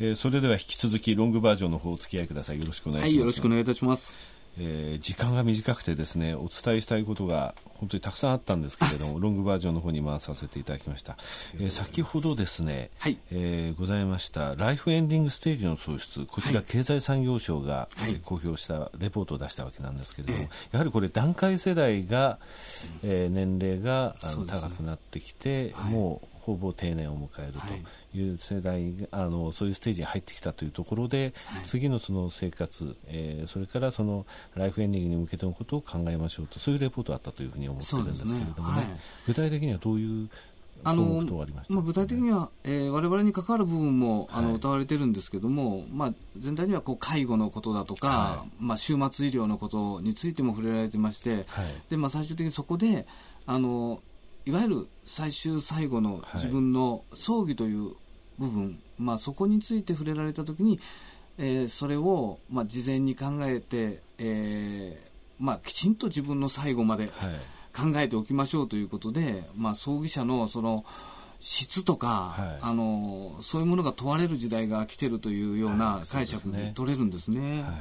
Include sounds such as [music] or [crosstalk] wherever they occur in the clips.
えー、それでは引き続きロングバージョンの方お付き合いください。よろしくお願いします、はい、よろしくお願いいたします。えー、時間が短くてですねお伝えしたいことが本当にたくさんあったんですけれども [laughs] ロングバージョンの方に回させていただきました、えー、先ほどですね、はい、えー、ございましたライフエンディングステージの創出こちら経済産業省が、はい、えー、公表したレポートを出したわけなんですけれども、やはりこれ段階世代が、えー、年齢があの、ね、高くなってきて、はい、もうほぼ定年を迎えるとい。う世代、はい、あのそういうステージに入ってきたというところで、はい、次のその生活、えー、それからそのライフエンディングに向けてのことを考えましょうとそういうレポートがあったというふうに思ってるんですけれどもね、ね。はい、具体的にはどういうあのまあ、具体的には、えー、我々に関わる部分もあの、歌われてるんですけども、まあ、全体にはこう介護のことだとか、はい、まあ、終末医療のことについても触れられてまして、はい、でまあ、最終的にそこであのいわゆる最終最後の自分の葬儀という部分、はい、まあ、そこについて触れられたときに、えー、それを、まあ、事前に考えて、えーまあ、きちんと自分の最後まで考えておきましょうということで、はい、まあ、葬儀者のその質とか、はい、あのそういうものが問われる時代が来てるというような解釈で取れるんですね。はい。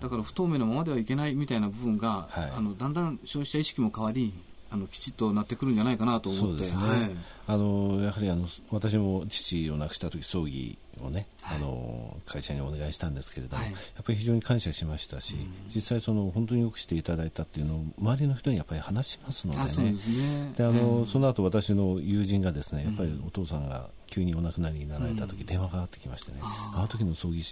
だから不透明なままではいけないみたいな部分が、はい、あのだんだん消費者意識も変わりあのきちっとなってくるんじゃないかなと思って、ね。はい、あのやはりあの私も父を亡くした時葬儀をね、はい、あの会社にお願いしたんですけれども、はい、やっぱり非常に感謝しましたし、うん、実際その本当によくしていただいたっていうのを周りの人にやっぱり話しますのでね。で、ね、あの、うん、その後私の友人がですねやっぱりお父さんが急にお亡くなりになられた時、うん、電話がかかってきましてね、あの時の葬儀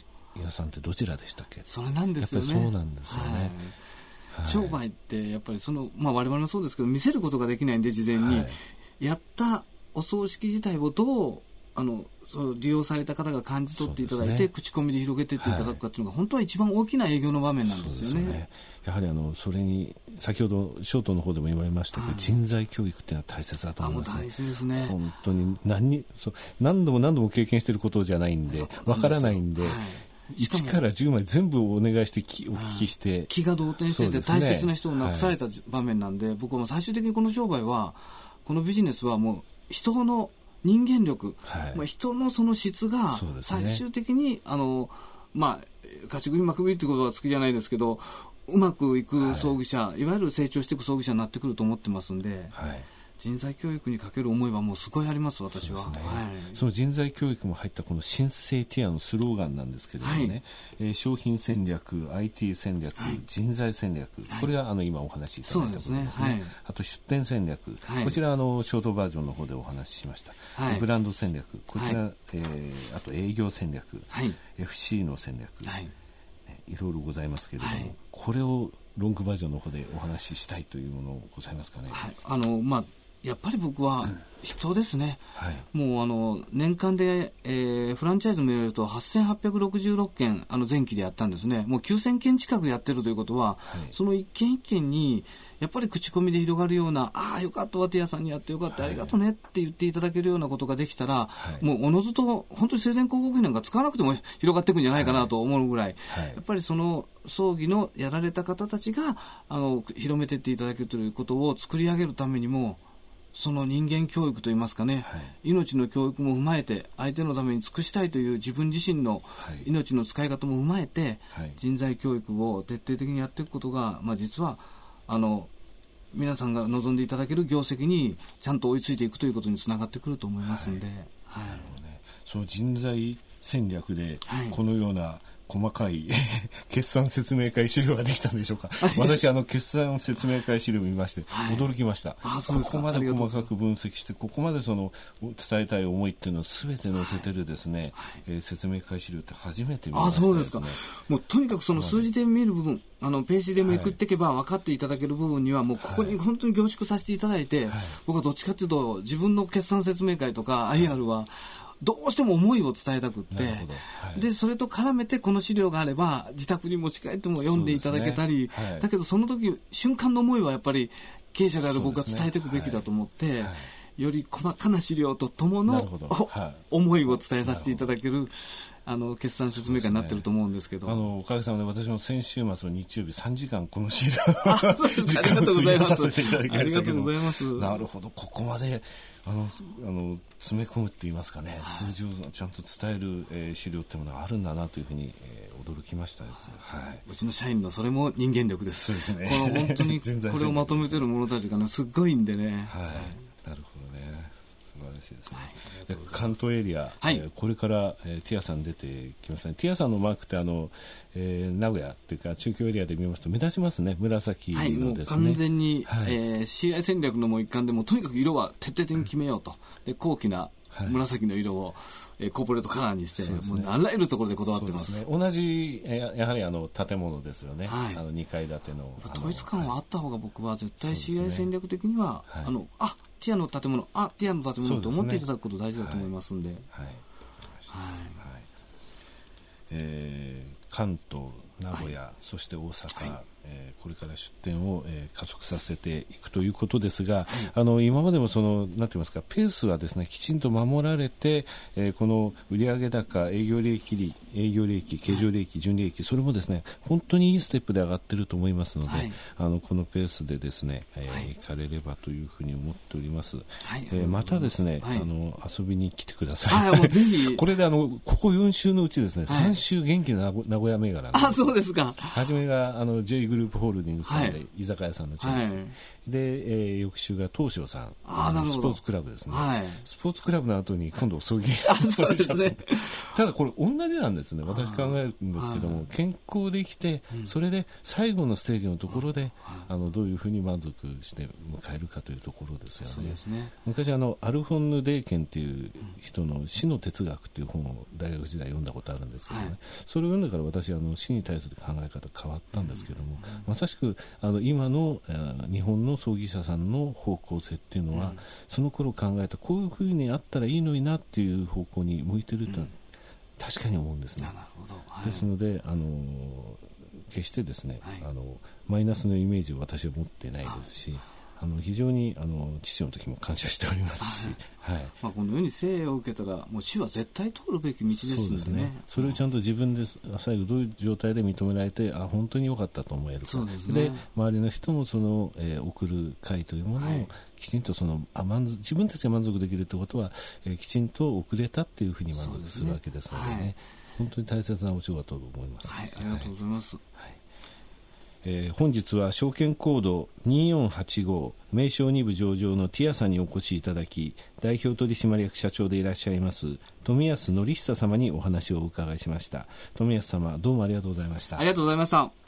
屋さんってどちらでしたっけ？それなんですよね。そうなんですよね、商売ってやっぱりその、まあ、我々もそうですけど見せることができないんで事前に、はい、やったお葬式自体をどうあのそう利用された方が感じ取っていただいて、ね、口コミで広げていっていただくかというのが、はい、本当は一番大きな営業の場面なんですよね。やはりあのそれに先ほどショートの方でも言われましたけど、はい、人材教育っていうのは大切だと思います、ね、大事ですね。本当に何にそう何度も何度も経験していることじゃないんでわからないんで、はい1から10まで全部お願いしてきお聞きして。気が動転してて大切な人を亡くされた場面なんで、はい、僕は最終的にこの商売はこのビジネスはもう人の人間力、はい、まあ、人のその質が最終的に、ね、あのまあ勝ち組まくびっていうことは好きじゃないですけどうまくいく葬儀者、はい、いわゆる成長していく葬儀者になってくると思ってますんで。はい人材教育にかける思いはもうすごいあります私は。そ、ね。はい、その人材教育も入ったこの新生ティアのスローガンなんですけれどもね、はい、えー、商品戦略 IT 戦略、はい、人材戦略、これがあの今お話しいただいたことですね、ね、あと出店戦略、こちらあのショートバージョンの方でお話ししました、ブランド戦略こちら、はい、えー、あと営業戦略、はい、FC の戦略、はい。いろいろございますけれども、これをロングバージョンの方でお話ししたいというものございますかね。はい、あのまあやっぱり僕は人ですね、はい、もうあの年間で、えー、フランチャイズも入れると8866件あの前期でやったんですね、もう9000件近くやってるということは、はい、その一件一件にやっぱり口コミで広がるような、ああ、よかった、ワテ屋さんにやってよかった、ありがとうねって言っていただけるようなことができたら、はい、もうおのずと本当に生前広告費なんか使わなくても広がっていくんじゃないかなと思うぐらい、やっぱりその葬儀のやられた方たちがあの広めていっていただけるということを作り上げるためにも、その人間教育といいますかね、はい、命の教育も踏まえて相手のために尽くしたいという自分自身の命の使い方も踏まえて、はい、人材教育を徹底的にやっていくことが、まあ、実はあの皆さんが望んでいただける業績にちゃんと追いついていくということにつながってくると思いますので、はい、ね、その人材戦略でこのような細かい [laughs] 決算説明会資料ができたんでしょうか。私あの決算説明会資料を見まして、驚きました、はい、ここまで細かく分析してここまでその伝えたい思いっていうのを全て載せてるですね、はい、えー、説明会資料って初めて見ました、ね、あそうですか。もうとにかくその数字で見る部分、あのページでめくっていけば分かっていただける部分にはもうここに本当に凝縮させていただいて、僕はどっちかというと自分の決算説明会とか IR は、どうしても思いを伝えたくって、はい、でそれと絡めてこの資料があれば自宅に持ち帰っても読んでいただけたり、ね。はい、だけどその時瞬間の思いはやっぱり経営者である僕が伝えていくべきだと思って、はい、より細かな資料とともの、思いを伝えさせていただけるあの決算説明会になってると思うんですけど、ね、あのおかげさまで私も先週末の日曜日3時間このシールありがとうござ [laughs] いますありがとうございます。なるほど。ここまであのあの詰め込むって言いますかね、はい、数字をちゃんと伝える、えー、資料っていうものがあるんだなというふうに、えー、驚きましたです、はい、うちの社員のそれも人間力です。そうですね。この本当に [laughs] これをまとめてる者たちがねすっごいんでね。はい、しいですね、はい、関東エリア、はい、えー、これから、えー、ティアさん出てきますね。ティアさんのマークってあの、えー、名古屋っていうか中京エリアで見ますと目立ちますね。紫のですね、はい、もう完全に、はい、えー、CI 戦略のもう一環でもとにかく色は徹底的に決めようと、で高貴な紫の色を、えー、コーポレートカラーにして、ね、もうあらゆるところでこだわってます、ね、同じややはりあの建物ですよね、はい、あの2階建ての統一感はあった方が僕は絶対 CI 戦略的には、はい、あのあティアの建物。あティアの建物と思っていただくこと大事だと思いますんで、はい、はい、はい、えー、関東名古屋、そして大阪、えー、これから出店を、えー、加速させていくということですが、はい、あの今までもそのなんて言いますかペースはですねきちんと守られて、えー、この売上高営業利益営業利益経常利益、純利益それもですね本当にいいステップで上がっていると思いますので、はい、あのこのペースでですね、えーはい、行かれればというふうに思っております。はい、えー、またですね、あの遊びに来てください。ぜひ。[laughs] これであのここ4週のうちですね、3週元気な名古屋銘柄あそうですか。初めがあの J グループホールディングスさんで、居酒屋さんのチェーンで、えー、翌週が東証さん。あなるほど。スポーツクラブですね、はい、スポーツクラブの後に今度葬儀そうですね。ただこれ同じなんですね。私考えるんですけども健康できて、それで最後のステージのところで、あのどういうふうに満足して迎えるかというところですよね。ね。昔あのアルフォンヌ・デーケンっていう人の「死の哲学」っていう本を大学時代読んだことあるんですけどね、はい、それを読んでから私あの死に対する考え方変わったんですけども、まさしくあの今の日本の葬儀社さんの方向性っていうのは、うん、その頃考えたこういうふうにあったらいいのになっていう方向に向いてると、うん、確かに思うんですね。はい、ですのであの決してですね、はい、あのマイナスのイメージを私は持ってないですし。あの非常にあの父の時も感謝しておりますし、はい。まあ、このように生を受けたらもう死は絶対通るべき道ですね。ね。それをちゃんと自分で最後どういう状態で認められてあ本当に良かったと思えるか。で、ね、周りの人もその、えー、送る会というものをきちんとそのあ満自分たちが満足できるということは、えー、きちんと送れたっていうふうに満足するわけですのでね、ね。はい、本当に大切なお仕事だと思います。はい、ありがとうございます、はいえー、本日は証券コード2485名称2部上場のティアさんにお越しいただき代表取締役社長でいらっしゃいます富安則久様にお話をお伺いしました。富安様どうもありがとうございました。ありがとうございました。